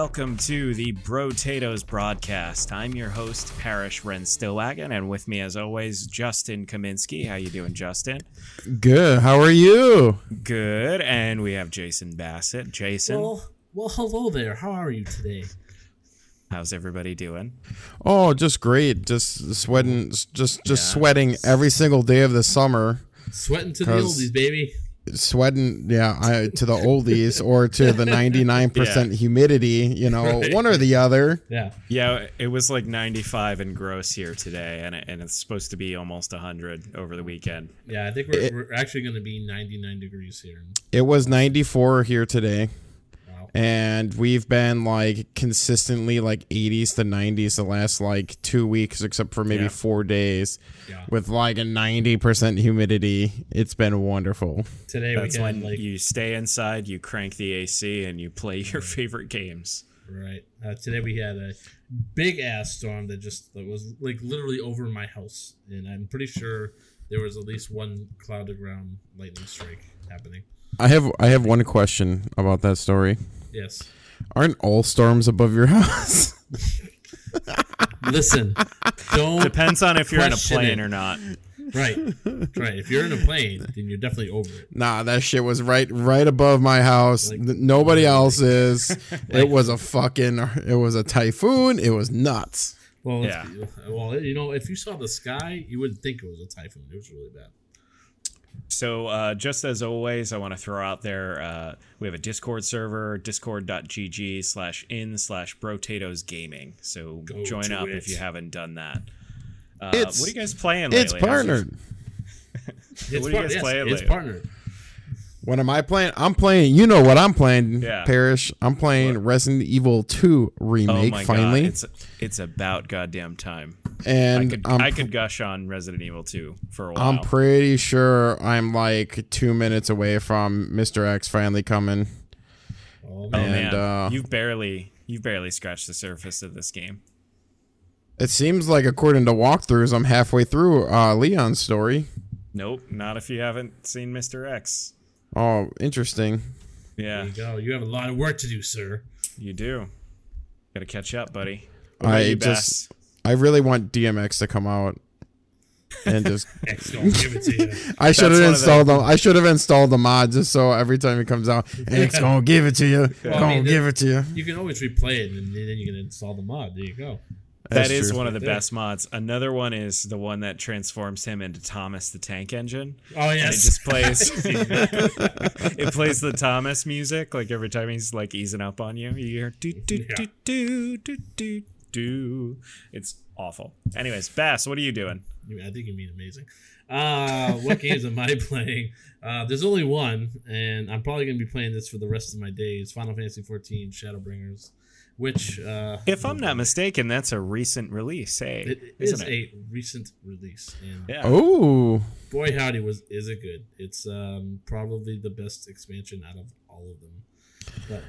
Welcome to the Bro Brotatoes broadcast. I'm your host, Parrish Ren Stillwagon, and with me, as always, Justin Kaminsky. How you doing, Justin? Good. How are you? Good. And we have Jason Bassett. Jason, Well, well, hello there. How are you today? how's everybody doing? Oh, just great. Just sweating. Just just Yeah. sweating every single day of the summer. Sweating to the oldies, baby. Sweating, yeah, I, to the oldies or to the ninety nine percent humidity. You know, Right. one or the other. Yeah. Yeah, it was like 95 and gross here today, and, it, and it's supposed to be almost 100 over the weekend. Yeah, I think we're, It- we're actually going to be 99 degrees here. It was ninety four here today, Wow. And we've been like consistently like eighties to nineties the last like two weeks, except for maybe Yeah. four days, Yeah. with like a ninety percent humidity. It's been wonderful. Today That's we had when like you stay inside, you crank the AC, and you play your favorite games. right. Uh, today we had a big ass storm that just that was like literally over my house, and I'm pretty sure there was at least one cloud to ground lightning strike happening. I have I have one question about that story. Yes. Aren't all storms above your house? Listen, don't Depends on if you're in a plane it. or not. right, right. If you're in a plane, then you're definitely over it. nah, that shit was right right above my house. Like- N- Nobody else is. it was a fucking it was a typhoon. It was nuts. Well, Yeah. it's- well, you know, if you saw the sky, you wouldn't think it was a typhoon. It was really bad. So, uh, just as always, I want to throw out there uh, we have a Discord server, discord.gg slash in slash brotatoes gaming. So, Go join up it. if you haven't done that. Uh, It's- what are you guys playing lately? It's How's your- It's, What are you guys yes, playing it's lately? partnered. What am I playing? I'm playing. You know what I'm playing, Yeah. Parish. I'm playing Resident Evil 2 Oh remake my finally, god, it's it's about goddamn time. and I could I'm could gush on Resident Evil 2 for a while. I'm pretty sure I'm like two minutes away from Mr. X finally coming. oh Oh, man. and, uh, you've barely you've barely scratched the surface of this game. It seems like according to walkthroughs, I'm halfway through uh, Leon's story. Nope, not if you haven't seen Mr. X. Oh, interesting. Yeah, There you go. You have a lot of work to do, sir. you do. Got to catch up, buddy. What I just- Bass? I really want DMX to come out and just. X gonna give it to you. I should have installed them. I should have installed the mod just so every time it comes out, X gonna give it to you. Well, gonna mean, give it to you. You can always replay it, and then you can install the mod. There you go. That That's is true. one of the Right there. best mods. Another one is the one that transforms him into Thomas the Tank Engine. Oh And it yes. just plays. it plays the Thomas music like every time he's like easing up on you. You hear do do do do do do do. It's awful. Anyways, Bass, what are you doing? I think you mean amazing. Uh, what games am I playing? Uh, there's only one, and I'm probably gonna be playing this for the rest of my days. Final Fantasy 14 Shadowbringers, which uh, If I'm not mistaken, that's a recent release. Hey, it isn't is it? a recent release, yeah. Oh, boy howdy was is it good. It's um, probably the best expansion out of all of them. But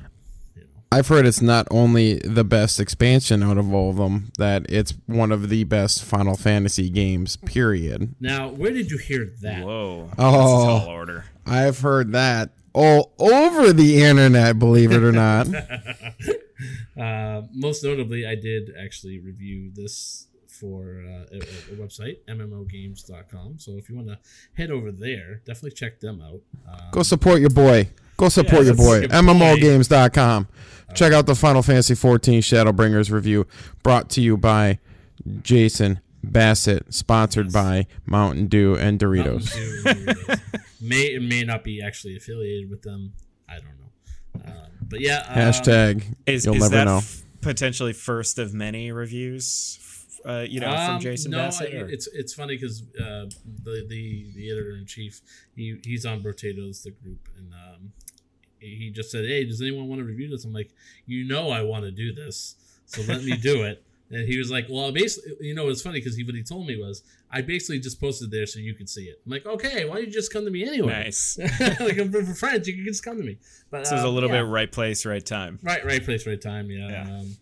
you know, I've heard it's not only the best expansion out of all of them, that it's one of the best Final Fantasy games. Period. now where did you hear that? Whoa. That's Oh. a tall order. I've heard that all over the internet. Believe it or not. uh, most notably, I did actually review this for uh, a, a website, MMOgames.com. So if you want to head over there, definitely check them out. Um, Go support your boy. Go support your boy. your boy. MMOgames.com. Check out the Final Fantasy 14 Shadowbringers review brought to you by Jason Bassett, sponsored by Mountain Dew and Doritos. Mountain Dew, Doritos. may may not be actually affiliated with them. I don't know. Uh, but yeah, uh, Hashtag. Is, You'll is never that know. f- potentially first of many reviews? Uh, you know, from Um, Jason no, Bassett. I- it's it's funny because uh, the the the editor in chief he he's on Potatoes the group and um, he just said, "Hey, does anyone want to review this?" I'm like, "You know, I want to do this, so let me do it." And he was like, "Well, basically, you know, it's funny because he what he told me was, I basically just posted there so you could see it." I'm like, "Okay, why don't you just come to me anyway?" nice. like I'm for, for friends, you can just come to me. But So it's a um, little yeah. bit right place, right time. Right, right place, right time. Yeah. Yeah. Um,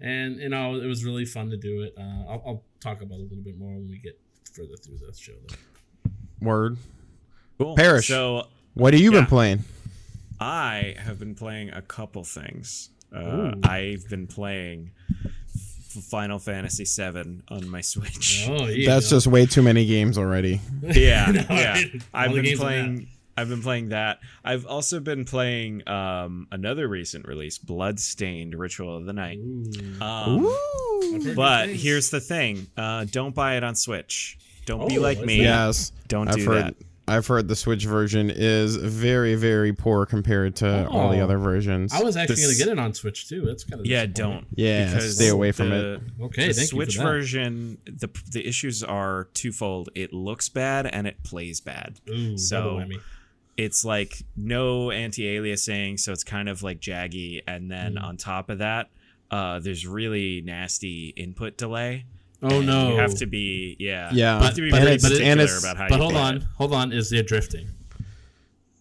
and you know, it was really fun to do it. Uh, I'll, I'll talk about it a little bit more when we get further through the show. Though. Word. Cool. Parish. So What have you Yeah. been playing? I have been playing a couple things. Uh, I've been playing F- Final Fantasy VII on my Switch. Oh, yeah. That's just way too many games already. Yeah, No, yeah. I've been playing. I've been playing that. I've also been playing um, another recent release, Bloodstained: Ritual of the Night. Ooh. Um, I've but here's the thing: uh, don't buy it on Switch. Don't be Oh, like me. Yes, Don't I've do heard. that. I've heard the Switch version is very, very poor compared to all the Oh. other versions. I was actually This- gonna get it on Switch too. That's kind of Yeah, don't. Yeah, because stay away from the- it. Okay, the thank you for Switch that. version, the the issues are twofold. It looks bad and it plays bad. Ooh, So- double whammy. It's like no anti-aliasing, so it's kind of like jaggy. And then Mm. on top of that, uh, there's really nasty input delay. Oh no, You have to be yeah. Yeah, you have to be but very it's- and particular it's- about how But you hold on, it. hold on. Is there drifting?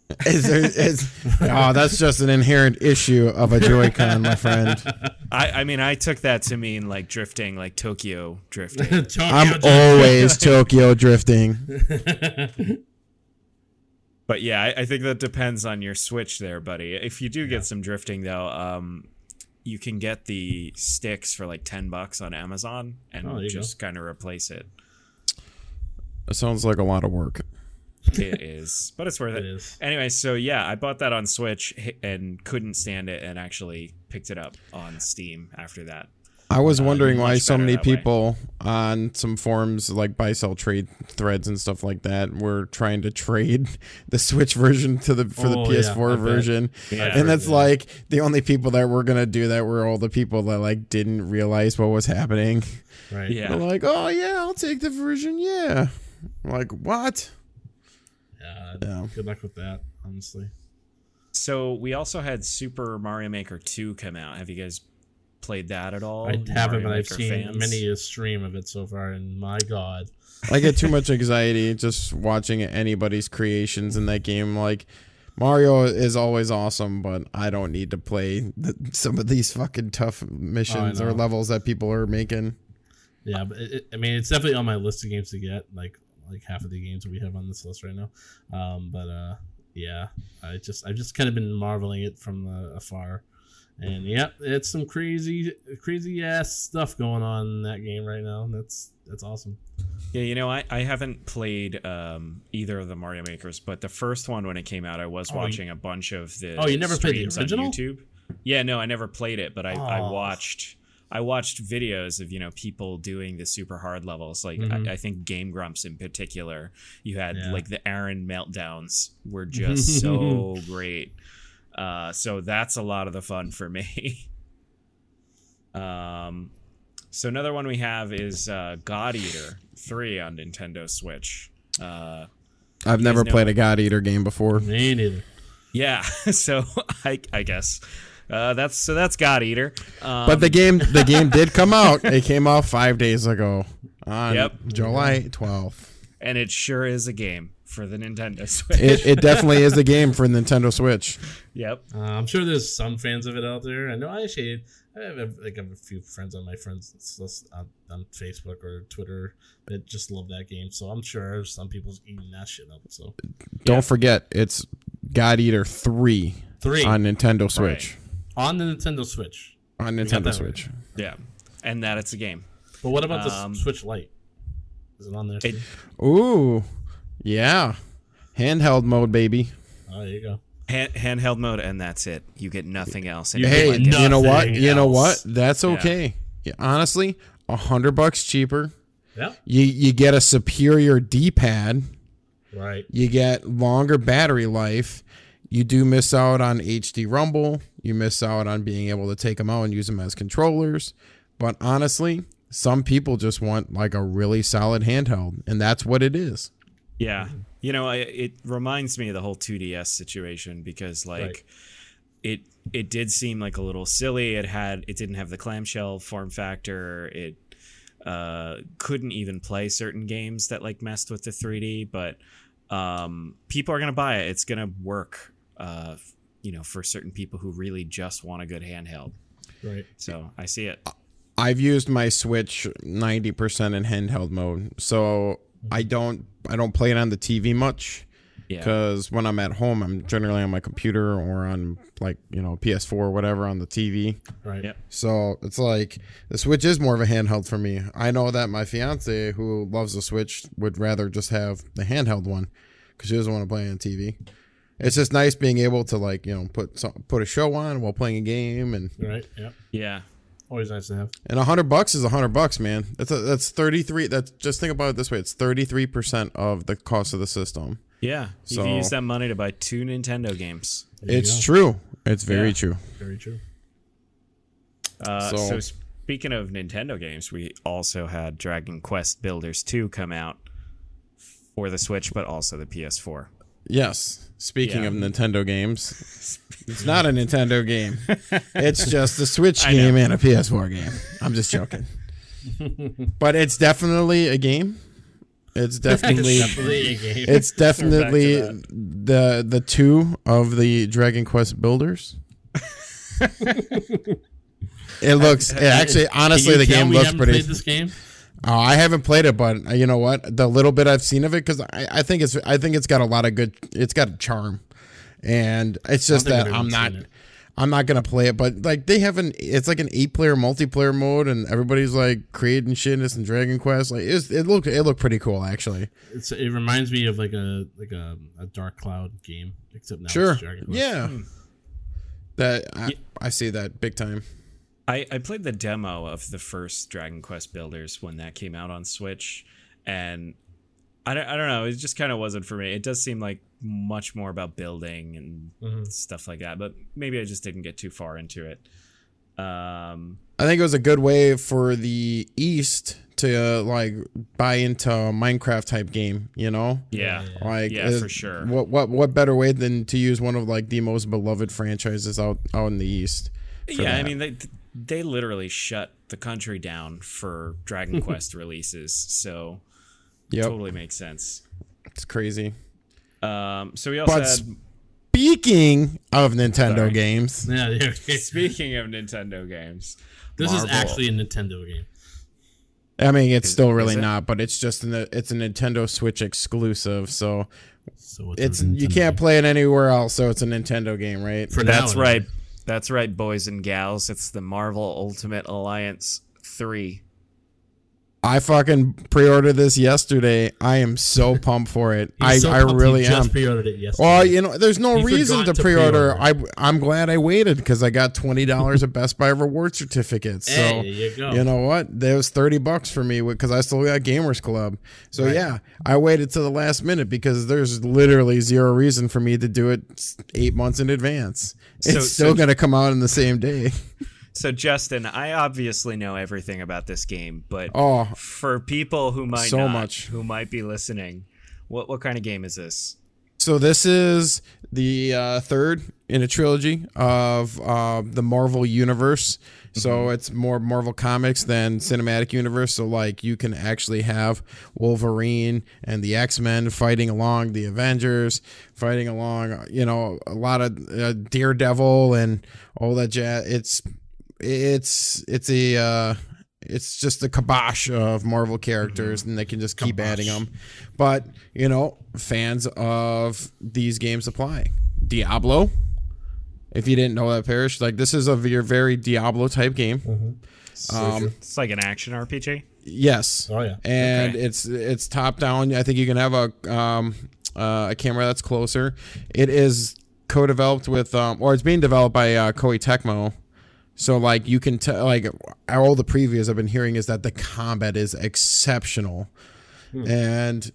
Is there, is, oh, that's just an inherent issue of a Joy-Con, my friend. I, I mean, I took that to mean like drifting, like Tokyo drifting. Tokyo I'm Drift. always Tokyo drifting. But yeah, I, I think that depends on your Switch there, buddy. If you do get some drifting though, um, you can get the sticks for like ten bucks on Amazon and Oh, just kind of replace it. That sounds like a lot of work. It is, but it's worth it. It is. Anyway, so yeah, I bought that on Switch and couldn't stand it, and actually picked it up on Steam after that. I was uh, wondering why so many that way. people on some forums like buy sell trade threads and stuff like that were trying to trade the Switch version to the for the Oh, yeah, PS4 I bet. version. Yeah. And that's Yeah. like the only people that were gonna do that were all the people that like didn't realize what was happening. Right. Yeah. They're like, oh yeah, I'll take the version, yeah. I'm like, what? Yeah, Yeah. Good luck with that. Honestly. So we also had Super Mario Maker 2 come out. Have you guys played that at all? I haven't, but I've seen fans? many a stream of it so far, and my God, I get too much anxiety just watching anybody's creations in that game. Like Mario is always awesome, but I don't need to play the, some of these fucking tough missions or levels that people are making. yeah. But it, it- I mean, it's definitely on my list of games to get. Like like half of the games we have on this list right now. Um, but uh, yeah, I just I've just kind of been marveling it from uh, afar. And yep, it's some crazy, crazy ass stuff going on in that game right now. That's that's awesome. Yeah, you know, I, I haven't played um, either of the Mario Makers, but the first one when it came out, I was Oh, you- watching a bunch of the. Oh, you never played the original? on YouTube. Yeah, no, I never played it, but I, I Oh. watched I watched videos of you know people doing the super hard levels. Like Mhm. I, I think Game Grumps in particular, you had Yeah. like the Arin meltdowns were just so great. Uh, so that's a lot of the fun for me. um, so another one we have is uh, God Eater Three on Nintendo Switch. Uh, I've never know- played a God Eater game before. Me neither. yeah, so I, I guess uh, that's so that's God Eater. Um, But the game the game did come out. It came out five days ago on Yep. July 12th. and it sure is a game for the Nintendo Switch. It, it definitely is a game for Nintendo Switch. yep. Uh, I'm sure there's some fans of it out there. I know I actually I have a- like I have a few friends on my friends list on, on Facebook or Twitter that just love that game. So I'm sure some people's eating that shit up. So Don't forget, it's God Eater 3 three on Nintendo Switch. on the Nintendo Switch. On got Nintendo that Switch. Yeah, and that it's a game. But what about the Um, Switch Lite? Is it on there? It- Ooh, yeah. Handheld mode, baby. oh, there you go. Han- handheld mode, and that's it. You get nothing else. And You you Hey, get, get you know what? nothing You know what? else. That's Yeah. okay. Yeah, honestly, a hundred bucks cheaper. Yeah. You you get a superior D-pad. Right. You get longer battery life. You do miss out on HD Rumble. You miss out on being able to take them out and use them as controllers. But honestly, some people just want like a really solid handheld, and that's what it is. Yeah. You know, I, it reminds me of the whole 2DS situation because, like, Right. it it did seem like a little silly. It had it didn't have the clamshell form factor. It uh, couldn't even play certain games that like messed with the 3D. But um, people are gonna buy it. It's gonna work. Uh, you know, for certain people who really just want a good handheld. Right. So I see it. I've used my Switch 90% in handheld mode. So I don't I don't play it on the TV much. Yeah. because when I'm at home, I'm generally on my computer or on like you know PS4 or whatever on the TV. Right. Yep. So it's like the Switch is more of a handheld for me. I know that my fiance, who loves the Switch, would rather just have the handheld one because she doesn't want to play on TV. It's just nice being able to like you know put some, put a show on while playing a game and Right. Yeah. Yeah. Always nice to have. and a hundred bucks is a hundred bucks, man. That's a, that's thirty three. That's just think about it this way: it's thirty three percent of the cost of the system. Yeah. You So- can use that money to buy two Nintendo games. There It's go. true. It's very Yeah. true. Very true. Uh, so, So- speaking of Nintendo games, we also had Dragon Quest Builders 2 come out for the Switch, but also the PS4. Yes. Speaking Yeah. of Nintendo games, it's not a Nintendo game. It's just a Switch game and a PS4 game. I'm just joking. but it's definitely a game. It's definitely Definitely a game. it's definitely the the two of the Dragon Quest builders. it looks it actually honestly the game looks pretty Played this game. Oh, I haven't played it, but uh, you know what? The little bit I've seen of it, because I, I think it's I think it's got a lot of good. It's got a charm, and it's just that I'm not. I'm not gonna play it, but like they have an, it's like an eight player multiplayer mode, and everybody's like creating shit in this in Dragon Quest. Like it's, it looked it looked pretty cool actually. It's, it reminds me of like a like a, a Dark Cloud game, except now Sure, it's Dragon Quest. yeah. Hmm. That I, I see that big time. I, I played the demo of the first Dragon Quest Builders when that came out on Switch, and I don't, I don't know, it just kind of wasn't for me. It does seem like much more about building and Mhm. stuff like that, but maybe I just didn't get too far into it. Um, I think it was a good way for the East to uh, like buy into a Minecraft type game. You know, yeah. Yeah. Like Yeah, uh, for sure. What what what better way than to use one of like the most beloved franchises out out in the East? for Yeah, I mean they they literally shut the country down for Dragon Quest releases, so Yep, totally makes sense. it's crazy. Um, so we also But had Speaking of Nintendo Sorry. games, Yeah, yeah. speaking of Nintendo games, This Marvel. is actually a Nintendo game. I mean it's Is- still really it? not, but it's just an, it's a Nintendo Switch exclusive, so So it's a you can't play it anywhere else. So it's a Nintendo game, right? For now, That's anyway. right. That's right, boys and gals. It's the Marvel Ultimate Alliance 3. I fucking pre-ordered this yesterday. I am so pumped for it. I, so I really am. Pre-ordered it yesterday. Well, you know, there's no He reason to to pre-order. pre-order. I I'm glad I waited because I got twenty dollars at Best Buy reward certificates. So Hey, you you know what? There was thirty bucks for me because I still got Gamers Club. So Right. yeah, I waited to the last minute because there's literally zero reason for me to do it eight months in advance. It's So- still so- gonna come out in the same day. So, Justin, I obviously know everything about this game, but Oh, for people who might So not, much. who might be listening, what what kind of game is this? So this is the uh, third in a trilogy of uh, the Marvel universe. So it's more Marvel comics than cinematic universe. So like you can actually have Wolverine and the X Men fighting along the Avengers, fighting along. You know a lot of uh, Daredevil and all that jazz. It's it's it's a uh, it's just a kibosh of Marvel characters, and they can just keep Kibosh. adding them. But you know, fans of these games apply. Diablo. If you didn't know that, Parish, like this is a your very Diablo type game. Um, It's like an action RPG. yes, Oh yeah. and Okay. it's it's top down. I think you can have a um, uh, a camera that's closer. It is co-developed with, um, or it's being developed by uh, Koei Tecmo. So like you can tell, like all the previews I've been hearing is that the combat is exceptional, hmm. and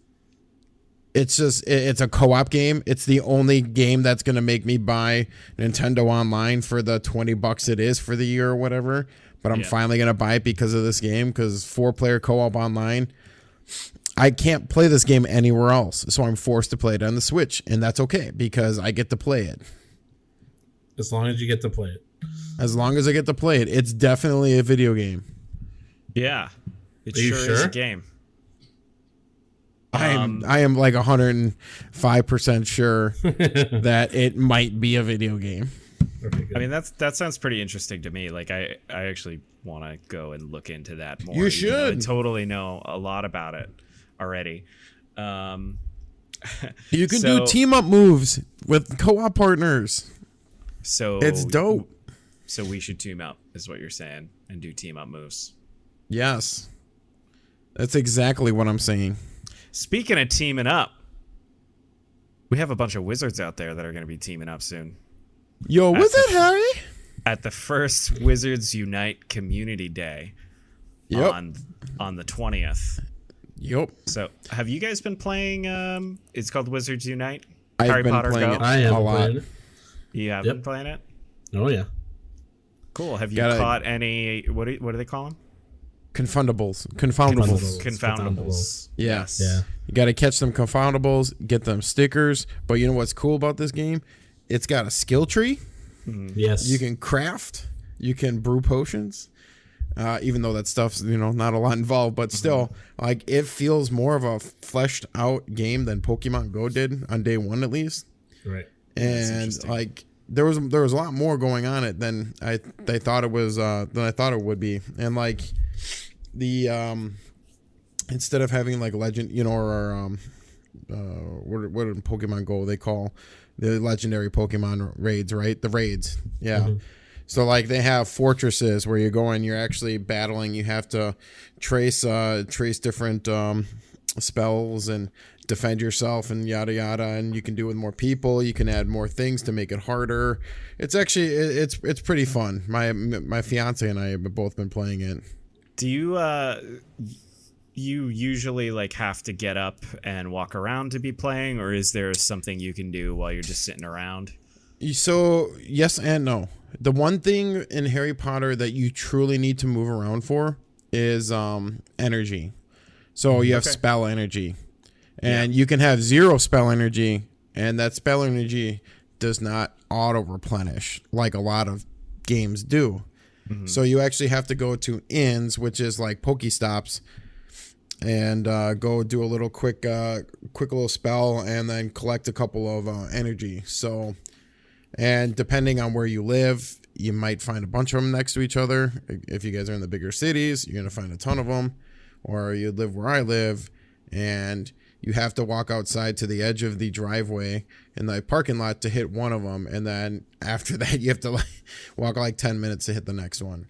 it's just it's a co-op game. It's the only game that's gonna make me buy Nintendo Online for the twenty bucks it is for the year or whatever. But I'm Yeah. finally gonna buy it because of this game because four player co-op online. I can't play this game anywhere else, so I'm forced to play it on the Switch, and that's okay because I get to play it. As long as you get to play it. As long as I get to play it, it's definitely a video game. Yeah, it Are you sure, is a game. I am Um, I am like 105% sure that it might be a video game. Okay. I mean, that's that sounds pretty interesting to me. Like, I I actually want to go and look into that more. You should. I totally know a lot about it already. Um, You can So- do team up moves with co-op partners. So It's dope. So we should team up, is what you're saying, and do team up moves. Yes. That's exactly what I'm saying. Speaking of teaming up, we have a bunch of wizards out there that are going to be teaming up soon. Yo, what's That's that, Harry? At the first Wizards Unite Community Day Yep. on on the twentieth. Yep. So, have you guys been playing? Um, it's called Wizards Unite. I've Harry been Potter playing Go. it. I am A lot. playing it. You have Yep. been playing it. Oh yeah. Cool. Have you Gotta- caught any? What do, what do they call them? Confundables. Confoundables. Confoundables. Confoundables. Yes. Yeah. You got to catch them confoundables, get them stickers. But you know what's cool about this game? It's got a skill tree. Yes. You can craft. You can brew potions. Uh, even though that stuff's you know not a lot involved, but still, like it feels more of a fleshed out game than Pokemon Go did on day one at least. Right. and like there was there was a lot more going on it than I they thought it was uh than I thought it would be. And like the um instead of having like legend you know or um uh what what in Pokemon Go they call? The legendary Pokemon raids right? The raids. Yeah. So like they have fortresses where you go and you're actually battling. You have to trace uh trace different um spells and defend yourself and yada yada and you can do it with more people. You can add more things to make it harder. It's actually it's it's pretty fun. My my fiance and i have both been playing it. Do you uh you usually like have to get up and walk around to be playing or is there something you can do while you're just sitting around? so yes and no. The one thing in harry potter that you truly need to move around for is um energy. So you have Okay. spell energy and you can have zero spell energy and that spell energy does not auto replenish like a lot of games do. So you actually have to go to inns which is like pokestops and uh, go do a little quick uh, quick little spell and then collect a couple of uh, energy. So and depending on where you live you might find a bunch of them next to each other. If you guys are in the bigger cities you're going to find a ton of them or you live where i live and you have to walk outside to the edge of the driveway in the parking lot to hit one of them and then after that you have to like walk like 10 minutes to hit the next one.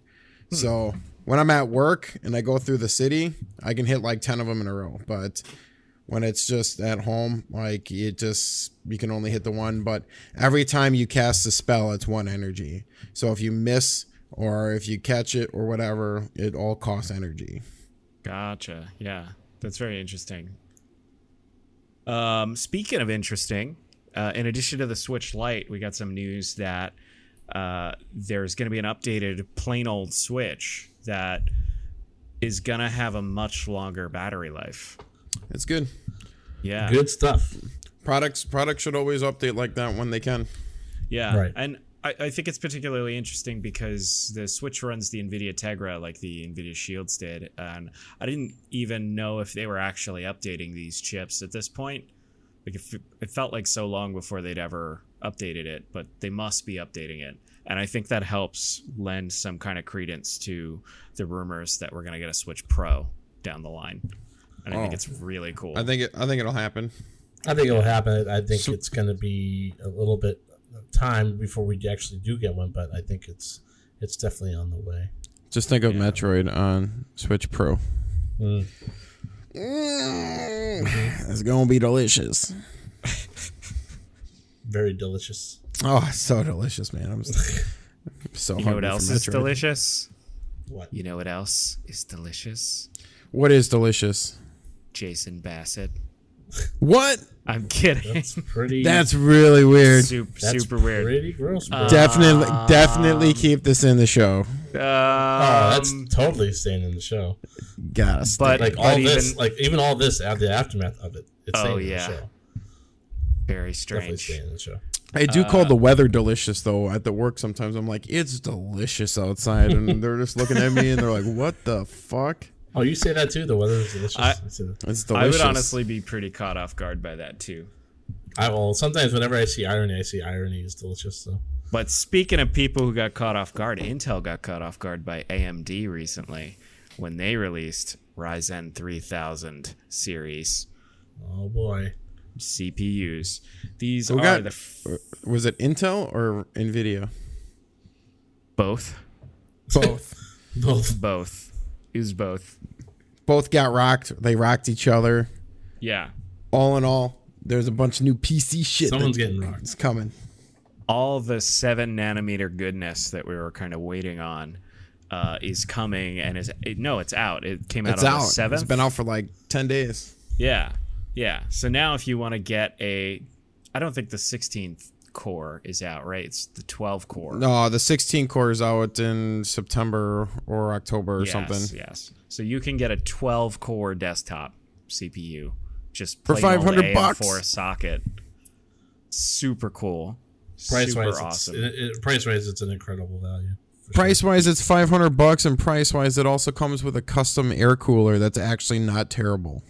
Hmm. So when i'm at work and i go through the city i can hit like 10 of them in a row. But when it's just at home like it just you can only hit the one. But every time you cast a spell it's one energy. So if you miss or if you catch it or whatever it all costs energy. Gotcha. Yeah, that's very interesting. Um, speaking of interesting, uh, in addition to the Switch Lite, we got some news that uh, there's going to be an updated plain old Switch that is going to have a much longer battery life. That's good Yeah. Good stuff. products products should always update like that when they can Yeah, Right. and I, I think it's particularly interesting because the Switch runs the NVIDIA Tegra like the NVIDIA Shields did, and I didn't even know if they were actually updating these chips at this point. Like, it, it felt like so long before they'd ever updated it, but they must be updating it, and I think that helps lend some kind of credence to the rumors that we're gonna get a Switch Pro down the line, and I think Oh. it's really cool. i think it i think it'll happen I think it'll happen. I think So- it's going to be a little bit of time before we actually do get one, but I think it's it's definitely on the way. just think of Yeah. metroid on switch pro Mm. it's gonna be delicious Very delicious. oh so delicious man i'm s- so you know what hungry for else is Metroid. delicious? What? You know what else is delicious? what is delicious Jason Bassett. What I'm kidding. That's pretty. that's really weird super, that's super weird. Pretty gross. Bro. definitely Um, definitely keep this in the show Um, oh, that's totally staying in the show. gotta stay. but Like but all even this, like even all this, uh, the aftermath of it. It's Oh, staying in yeah. the show. very Definitely strange. staying in the show. I do Uh, call the weather delicious though at the work sometimes. I'm like, it's delicious outside and they're just looking at me and they're like, What the fuck? Oh, you say that too. The weather is delicious. I- I, say that. It's I would honestly be pretty caught off guard by that too. I well, sometimes whenever I see irony, I see irony is delicious. So But speaking of people who got caught off guard, Intel got caught off guard by AMD recently when they released Ryzen 3000 series. oh boy, CPUs. These We are got- the f- Was it Intel or Nvidia? both. Both. Both. Both. It was both. Both got rocked. They rocked each other. Yeah. All in all, there's a bunch of new PC shit. Someone's getting rocked. It's coming. all the seven nanometer goodness that we were kind of waiting on uh, is coming and is it, no, it's out. It came out It's on out. the seventh. It's been out for like ten days. Yeah, yeah. So now, if you want to get a, I don't think the 16th core is out, right? It's the 12 core. No, the 16 core is out in September or October or yes, something. Yes. So you can get a 12 core desktop CPU, just For 500 bucks. for a socket. Super cool. Price Super wise, awesome. it's, it, it, price wise, it's an incredible value. for sure. Price wise, it's 500 bucks, and price wise, it also comes with a custom air cooler that's actually not terrible.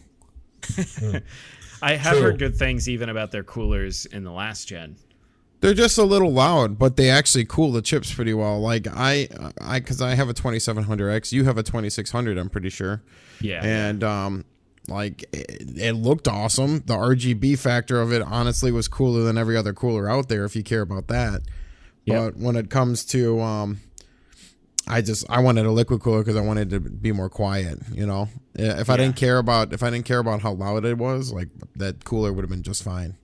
I have True. heard good things even about their coolers in the last gen. They're just a little loud, but they actually cool the chips pretty well. Like I, I, because I have a 2700X, you have a 2600, I'm pretty sure. Yeah. and um like it, it looked awesome the rgb factor of it honestly was cooler than every other cooler out there if you care about that Yep. but when it comes to um i just i wanted a liquid cooler because i wanted to be more quiet you know if i Yeah. didn't care about if i didn't care about how loud it was like that cooler would have been just fine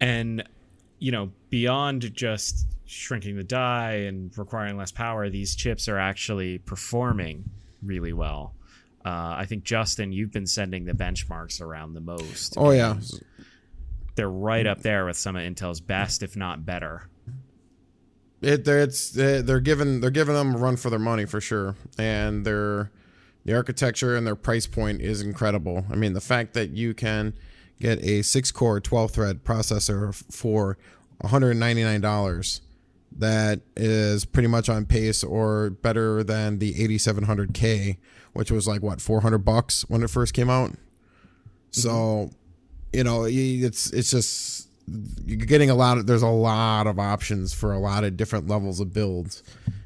and you know beyond just shrinking the die and requiring less power these chips are actually performing really well. Uh, i think justin you've been sending the benchmarks around the most. Oh yeah. They're right up there with some of intel's best if not better. It they're, it's they're giving they're giving them a run for their money for sure. And their the architecture and their price point is incredible. I mean the fact that you can get a 6 core 12 thread processor for $199 that is pretty much on pace or better than the 8700k which was like what 400 bucks when it first came out? Mm-hmm. So you know it's it's just you're getting a lot of there's a lot of options for a lot of different levels of builds.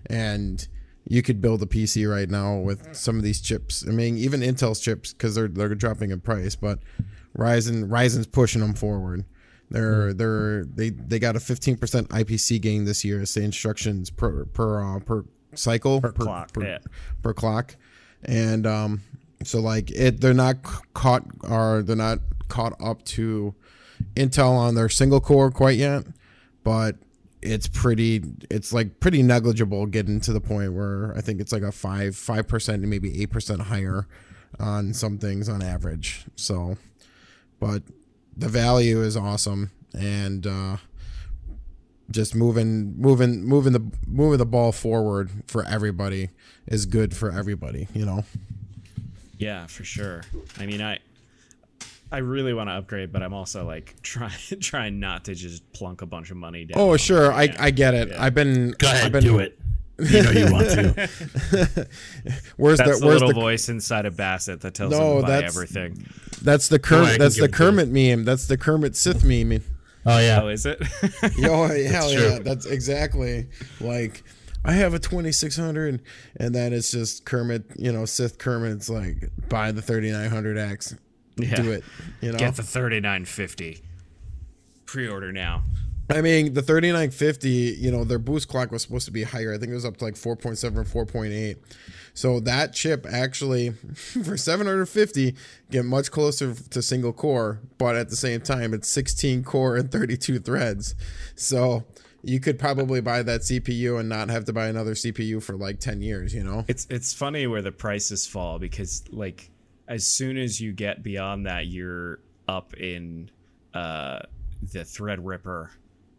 And you could build a pc right now with some of these chips. I mean even intel's chips because they're they're dropping in price but ryzen ryzen's pushing them forward. They're they're they they got a 15% ipc gain this year it's the instructions per per uh, per cycle per, clock, per, yeah. per clock. And um so like it they're not caught or they're not caught up to intel on their single core quite yet but it's pretty it's like pretty negligible getting to the point where i think it's like a 5 5% and maybe 8% higher on some things on average. So but the value is awesome. And uh just moving moving moving the moving the ball forward for everybody is good for everybody you know? Yeah for sure. I mean i i really want to upgrade but i'm also like trying trying not to just plunk a bunch of money down oh sure. i i get it. Yeah. i've been Go ahead, I've been, do it. You know you want to. where's that's the the where's little the voice inside of bassett that tells No, him to buy that's- everything that's the kermit can that's the it you. kermit meme that's the kermit sith meme Oh yeah. oh is it Yo, hell true. yeah, that's exactly like I have a 2600 and then it's just Kermit, you know, Sith Kermit's like buy the 3900X. Yeah. Do it, you know. get the 3950 pre-order now I mean, the 3950, you know, their boost clock was supposed to be higher. I think it was up to like 4.7 or 4.8. So that chip actually, for 750, get much closer to single core, but at the same time, it's 16 core and 32 threads. So you could probably buy that CPU and not have to buy another CPU for like 10 years, you know? It's it's funny where the prices fall because like as soon as you get beyond that, you're up in uh, the Threadripper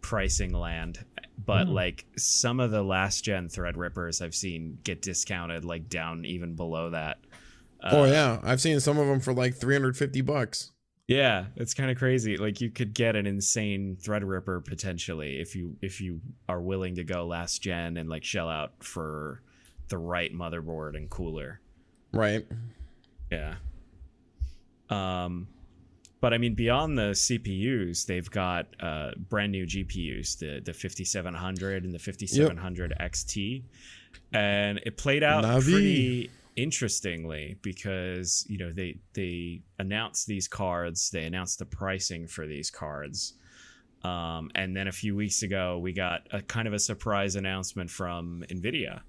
pricing land. But like some of the last gen Threadrippers I've seen get discounted like down even below that. oh, yeah. I've seen some of them for like 350 bucks. Yeah, it's kind of crazy. Like you could get an insane Threadripper potentially if you if you are willing to go last gen and like shell out for the right motherboard and cooler. Right. Yeah. Um, but I mean, beyond the CPUs, they've got uh, brand new GPUs, the the 5700 and the 5700 XT, and it played out Navi. pretty interestingly, because you know they they announced these cards, they announced the pricing for these cards, um, and then a few weeks ago we got a kind of a surprise announcement from Nvidia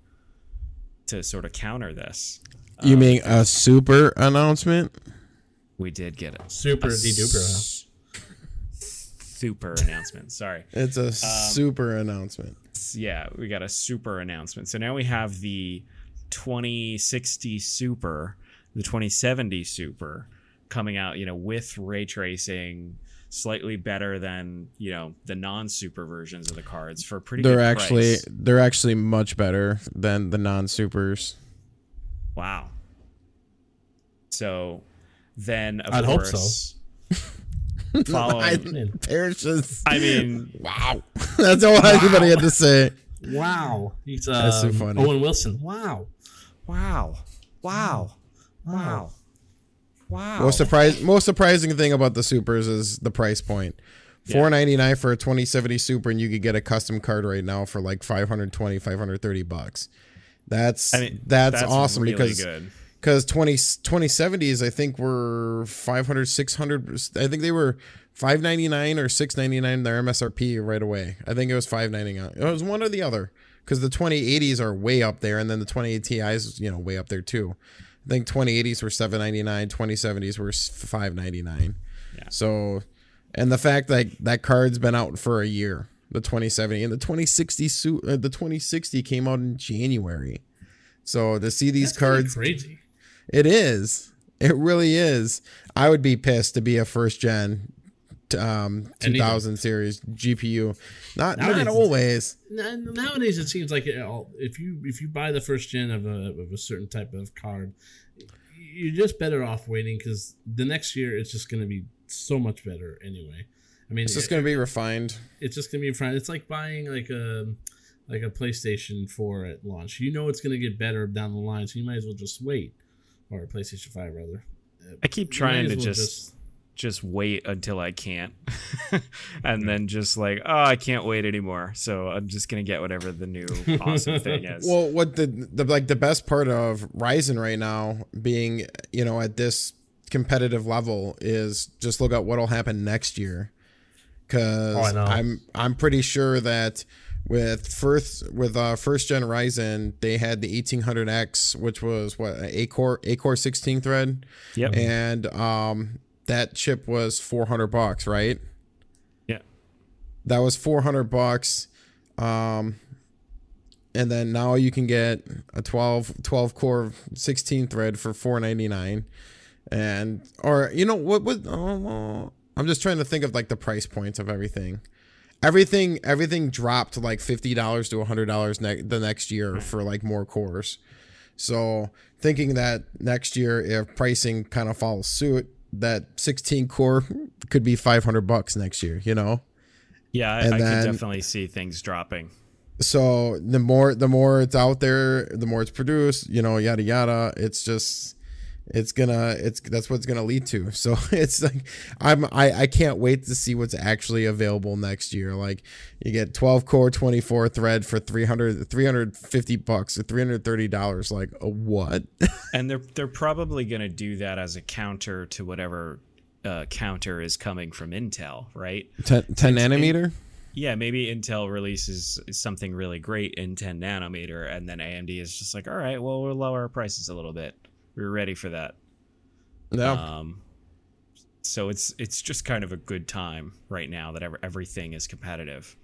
to sort of counter this. You mean a super announcement? We did get it. Super A de-duper, huh? s- Super announcement. Sorry. It's a um, super announcement. yeah, we got a super announcement. So now we have the 2060 Super, the 2070 Super coming out, you know, with ray tracing, slightly better than, you know, the non-super versions of the cards for pretty They're good actually price. they're actually much better than the non-supers. Wow. So then of I'd hope so. course I, following Parrish just I mean, wow. That's all anybody had to say. Wow. He's um, That's so funny. Owen Wilson. Wow. wow. Wow. Wow. Wow. Most surprise most surprising thing about the supers is the price point. Four ninety nine for a twenty seventy super, and you could get a custom card right now for like 520, 530 bucks. That's I mean, that's, awesome really because good. Because 20, 2070s I think were 500 600 I think they were 599 or 699 their MSRP right away. I think it was 599. It was one or the other cuz the 2080s are way up there and then the 2080 Ti's you know way up there too. I think 2080s were 799, 2070s were 599. Yeah. So and the fact that that card's been out for a year, the 2070 and the 2060 su- uh, the 2060 came out in January. So to see these That's cards crazy. It is. It really is. I would be pissed to be a first gen um 2000 series GPU. Not Nowadays not always. Nowadays, it seems like it all- if you if you buy the first gen of a of a certain type of card, you're just better off waiting because the next year it's just going to be so much better anyway. I mean, It's just going to be refined. it's just gonna be refined. It's like buying like a like a PlayStation 4 at launch. You know it's gonna get better down the line, so you might as well just wait, or a PlayStation 5 rather. Uh, I keep trying to as well just just wait until I can't, and then just like, oh, I can't wait anymore. So I'm just gonna get whatever the new awesome thing is. Well, what the, the like the best part of Ryzen right now being, you know, at this competitive level is just look at what'll happen next year. Cuz Oh, I'm I'm pretty sure that with first with uh first gen Ryzen, they had the 1800X, which was what a core a core 16 thread, yep. and um that chip was 400 bucks, right? yeah. that was 400 bucks um and then now you can get a 12 12 core 16 thread for 499 and or you know what what oh, i'm just trying to think of like the price points of everything everything everything dropped like $50 to $100 ne- the next year hmm. for like more cores. So thinking that next year if pricing kind of follows suit that 16 core could be 500 bucks next year you know? Yeah, I, And I then- can definitely see things dropping. so the more the more it's out there the more it's produced you know yada yada. It's just it's gonna it's that's what's gonna lead to. So it's like i'm i i can't wait to see what's actually available next year. Like you get 12 core 24 thread for 300 350 bucks or 330 dollars. Like a what? And they're they're probably gonna do that as a counter to whatever uh, counter is coming from Intel, right? 10, 10 nanometer? Yeah, maybe Intel releases something really great in 10 nanometer, and then AMD is just like, all right, well, we'll lower our prices a little bit. We're ready for that. no Um, so it's it's just kind of a good time right now that ever, everything is competitive.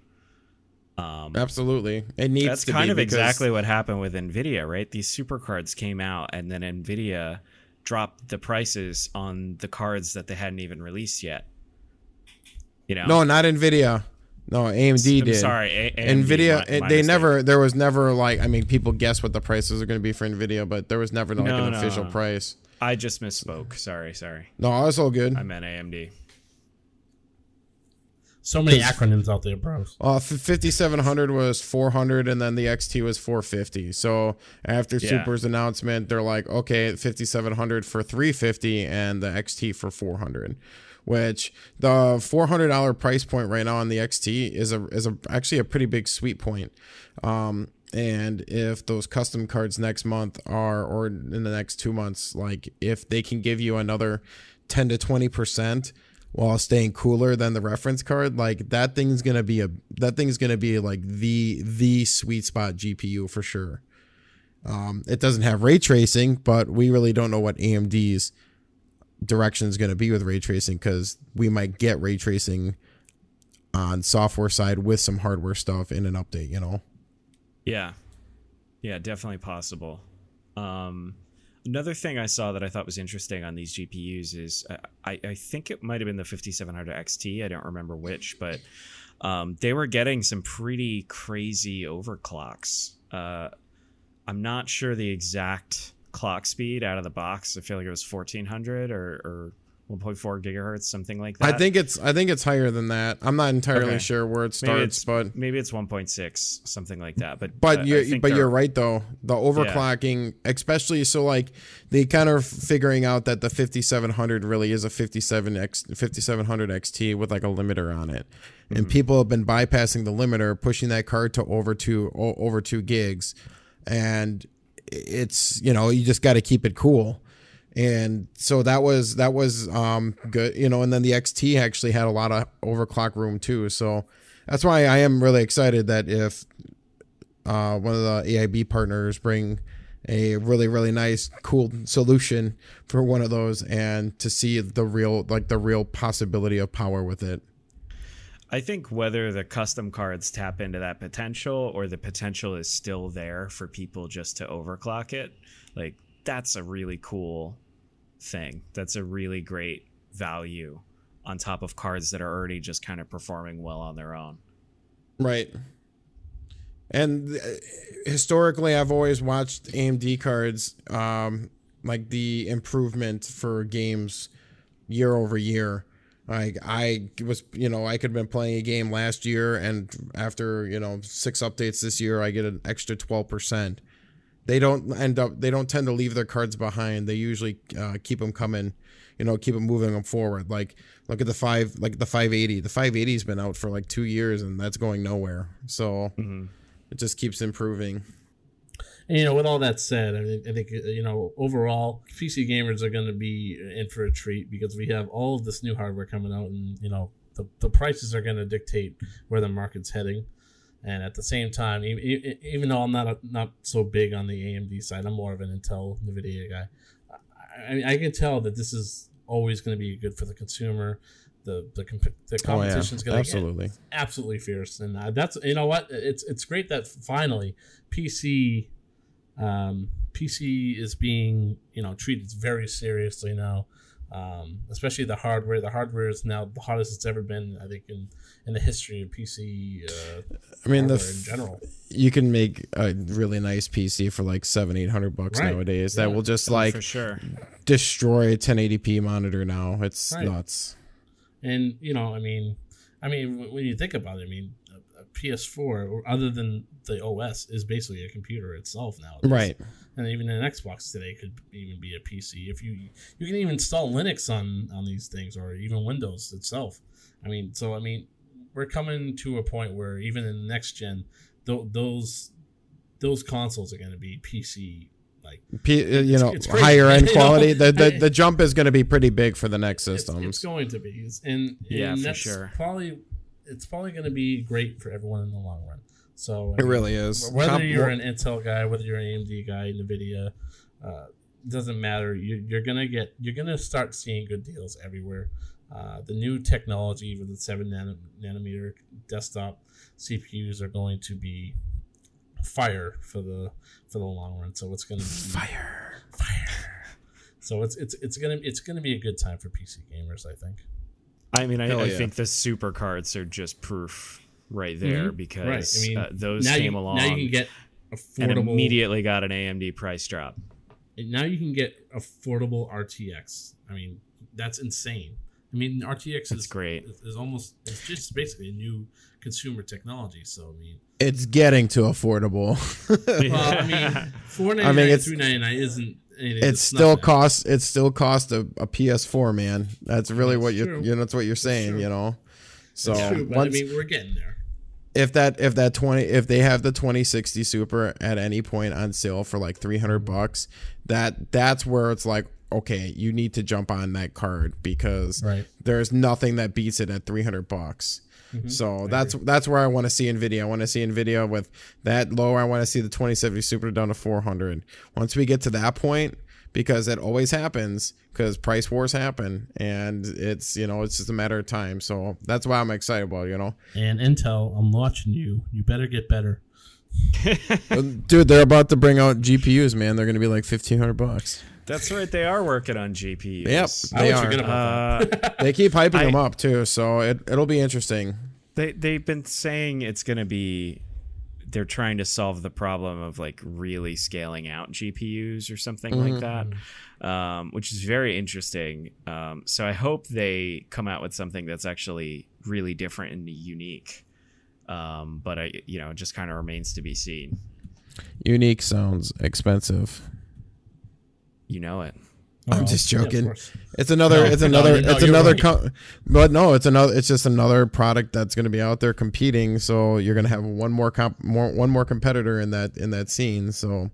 Um, absolutely it needs to be. that's kind of because- exactly what happened with Nvidia, right? These super cards came out, and then Nvidia dropped the prices on the cards that they hadn't even released yet. You know, no not nvidia no amd I'm did sorry, A- AMD, Nvidia, my- my they mistake. never. There was never like. I mean, people guess what the prices are going to be for Nvidia, but there was never like No, an no, official no. price. I just misspoke. Sorry, sorry. No, it's all good. I meant AMD. So many acronyms out there, bros. Uh, fifty seven hundred was four hundred, and then the XT was four fifty. So after Yeah. Super's announcement, they're like, okay, fifty seven hundred for three fifty, and the XT for four hundred. Which the four hundred dollar price point right now on the XT is a is a actually a pretty big sweet point. Um, and if those custom cards next month are or in the next two months, like if they can give you another ten to twenty percent while staying cooler than the reference card, like that thing's gonna be a that thing's gonna be like the the sweet spot GPU for sure. Um, it doesn't have ray tracing, but we really don't know what AMD's direction is going to be with ray tracing because we might get ray tracing on software side with some hardware stuff in an update. You know. Yeah, yeah, definitely possible. Um, another thing I saw that I thought was interesting on these GPUs is uh, I, I think it might have been the 5700 XT. I don't remember which, but um, they were getting some pretty crazy overclocks. Uh, I'm not sure the exact clock speed out of the box. I feel like it was 1400 or, or 1.4 gigahertz, something like that. I think it's I think it's higher than that. I'm not entirely Okay. sure where it starts, it's but maybe it's 1.6, something like that. But But uh, you but you're right though. The overclocking, especially so like they kind of figuring out that the 5700 really is a 57 X 5700 XT with like a limiter on it. And people have been bypassing the limiter, pushing that card to over two over 2 gigs and it's, you know, you just got to keep it cool. And so that was that was um good, you know, and then the XT actually had a lot of overclock room too. So that's why I am really excited that if uh, one of the AIB partners bring a really really nice cool solution for one of those and to see the real like the real possibility of power with it I think whether the custom cards tap into that potential or the potential is still there for people just to overclock it, like that's a really cool thing. That's a really great value on top of cards that are already just kind of performing well on their own. right and uh, historically i've always watched amd cards um like the improvement for games year over year like i was you know i could have been playing a game last year and after you know six updates this year i get an extra 12% they don't end up they don't tend to leave their cards behind. They usually uh, keep them coming you know keep them moving them forward. Like look at the five like the 580 the 580 has been out for like two years and that's going nowhere. So it just keeps improving And you know, with all that said, I think, I think uh, you know overall, PC gamers are going to be in for a treat because we have all of this new hardware coming out, and you know the, the prices are going to dictate where the market's heading. And at the same time, e- e- even though I'm not a, not so big on the AMD side, I'm more of an Intel Nvidia guy. I, I, I can tell that this is always going to be good for the consumer. The the, comp- the oh yeah competition is going to absolutely absolutely fierce, and uh, that's you know what it's it's great that finally PC um, PC is being you know treated very seriously now, um, especially the hardware. The hardware is now the hottest it's ever been, I think, in in the history of PC. Uh, i mean the hardware in general. you can make a really nice pc for like seven eight hundred bucks Right. nowadays that will just like for sure. destroy a 1080p monitor now it's Right. nuts And you know, I mean, I mean, w- when you think about it, I mean, a, a PS4, or other than the OS, is basically a computer itself now. right and even an Xbox today could even be a PC. If you you can even install Linux on on these things or even Windows itself. I mean, so I mean, we're coming to a point where even in the next gen, th- those those consoles are going to be PC like P, uh, you know it's higher end You know, quality the, the the jump is going to be pretty big for the next it's, systems it's going to be, and, Yeah, and for that's sure. Probably it's probably going to be great for everyone in the long run. So I it mean, really is whether Comp- you're an Intel guy, whether you're an AMD guy, Nvidia, uh, doesn't matter. You're, you're gonna get you're gonna start seeing good deals everywhere. Uh, the new technology with the seven nano, nanometer desktop CPUs are going to be fire for the for the long run. So it's gonna be fire fire. So it's it's it's gonna it's gonna be a good time for PC gamers. I think. I mean, I, Hell I think the super cards are just proof right there Mhm. because Right. I mean, uh, those now came you, along now you can get and immediately got an AMD price drop. And now you can get affordable RTX. I mean, that's insane. I mean, RTX That's is great. Is, is almost it's just basically a new consumer technology. So I mean, it's getting to affordable well, I mean, four ninety I nine mean, and it's- three ninety nine isn't anything. it still costs it still costs a, a PS4, man. That's really That's what you true. you know that's what you're saying, you know. So true, but once I mean, we're getting there. if that if that 20 if they have the 2060 super at any point on sale for like 300 bucks that that's where it's like okay you need to jump on that card because Right. there's nothing that beats it at 300 bucks Mm-hmm. so that's that's where I want to see Nvidia. I want to see Nvidia with that low. I want to see the 2070 Super down to 400. Once we get to that point, because it always happens, because price wars happen, and it's you know it's just a matter of time. So that's why I'm excited about. You know, And Intel, I'm watching you. You better get better. Dude, they're about to bring out GPUs, man. They're gonna be like fifteen hundred bucks. That's right. They are working on GPUs. Yep, they always are. about Uh, They keep hyping I- them up too, so it it'll be interesting. they they've been saying it's going to be they're trying to solve the problem of like really scaling out GPUs or something like that, um, which is very interesting. Um, so I hope they come out with something that's actually really different and unique. Um, but I, you know, it just kind of remains to be seen. Unique sounds expensive. You know it. I'm Oh, just joking. course. It's another. No, it's another. no, it's you're another. right. Com- but no, it's another. It's just another product that's going to be out there competing. So you're going to have one more comp, more one more competitor in that in that scene. So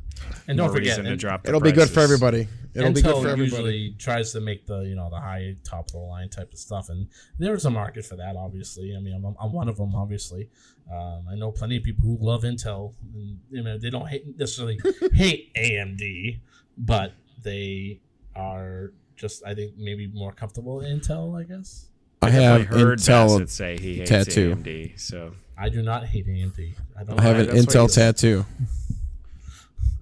And don't forget, reason to and drop it'll be good for everybody. It'll Intel be good for everybody. usually tries to make the you know the high top of the line type of stuff, and there's a market for that. Obviously, I mean, I'm, I'm one of them. Obviously, um, I know plenty of people who love Intel. And, you know, they don't hate, necessarily hate AMD, but they are just, I think, maybe more comfortable with Intel. I guess I Definitely have heard Intel. Bassett say he hates tattoo. AMD. So I do not hate AMD. I don't. I have an that's Intel tattoo.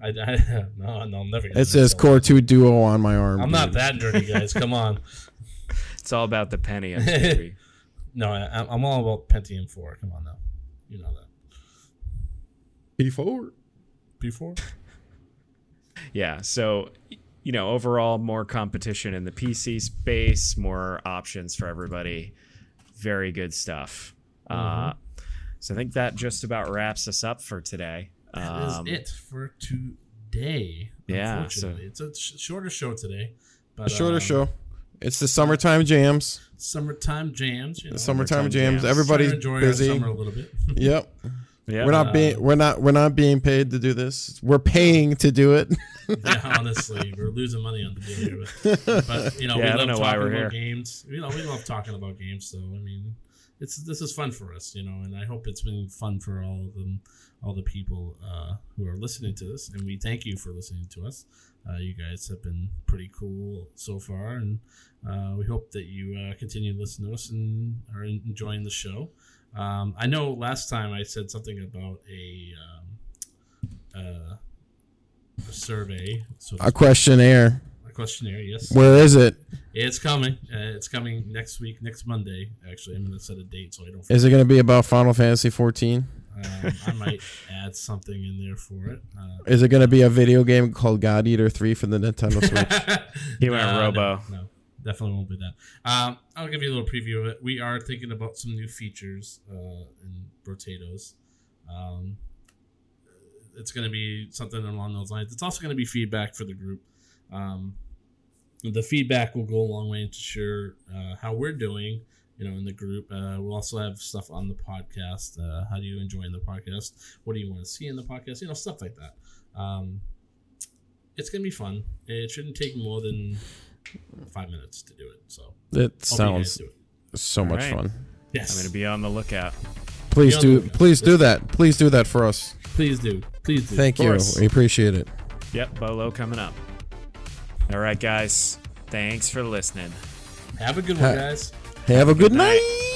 I, I no, no, I'm never. gonna It says Core Two Duo on my arm. I'm not that dirty, guys. Come on. it's all about the Pentium, baby. No, I, I'm all about Pentium 4. Come on now. You know that. P4. P4. Yeah. So, you know, overall, more competition in the PC space, more options for everybody. Very good stuff. Uh, so I think that just about wraps us up for today. That is Um, it for today. yeah, Unfortunately. It's a sh- shorter show today. But, a Shorter um, show. It's the summertime jams. Summertime jams. You know, The summertime, Summertime jams. jams. Everybody's to enjoy busy. our summer a little bit. Yep. Yeah. We're not Uh, being we're not we're not being paid to do this. We're paying to do it. yeah, honestly, we're losing money on the deal here. But, but, you know, Yeah, we don't love know talking about here. games. You know, we love talking about games. So I mean, it's this is fun for us. You know, and I hope it's been fun for all of them, all the people uh, who are listening to this. And we thank you for listening to us. Uh, you guys have been pretty cool so far, and uh, we hope that you uh, continue to listen to us and are enjoying the show. Um, I know last time I said something about a, um, uh, a survey, so A questionnaire. a questionnaire. Yes, Where is it? it's coming. Uh, it's coming next week, next Monday. Actually, I'm going to set a date so I don't. Is it going to be about Final Fantasy 14? Um, I might add something in there for it. Uh, Is it going to be a video game called God Eater 3 for the Nintendo Switch? He went No, Robo. No, no, definitely won't be that. Um, I'll give you a little preview of it. We are thinking about some new features uh, in Potatoes. Um, it's going to be something along those lines. It's also going to be feedback for the group. Um, the feedback will go a long way to sure uh, how we're doing. You know, in the group, uh, we'll also have stuff on the podcast. Uh, how do you enjoy the podcast? What do you want to see in the podcast? You know, stuff like that. Um, it's gonna be fun. It shouldn't take more than five minutes to do it. So It sounds it. so much Alright. fun. Yes, I'm going to be on the lookout. Please do lookout. please do that. Please do that for us. please do, please do. Thank you. We appreciate it. Yep. Bolo coming up. All right, guys. Thanks for listening. Have a good one, guys. Have a good night. night.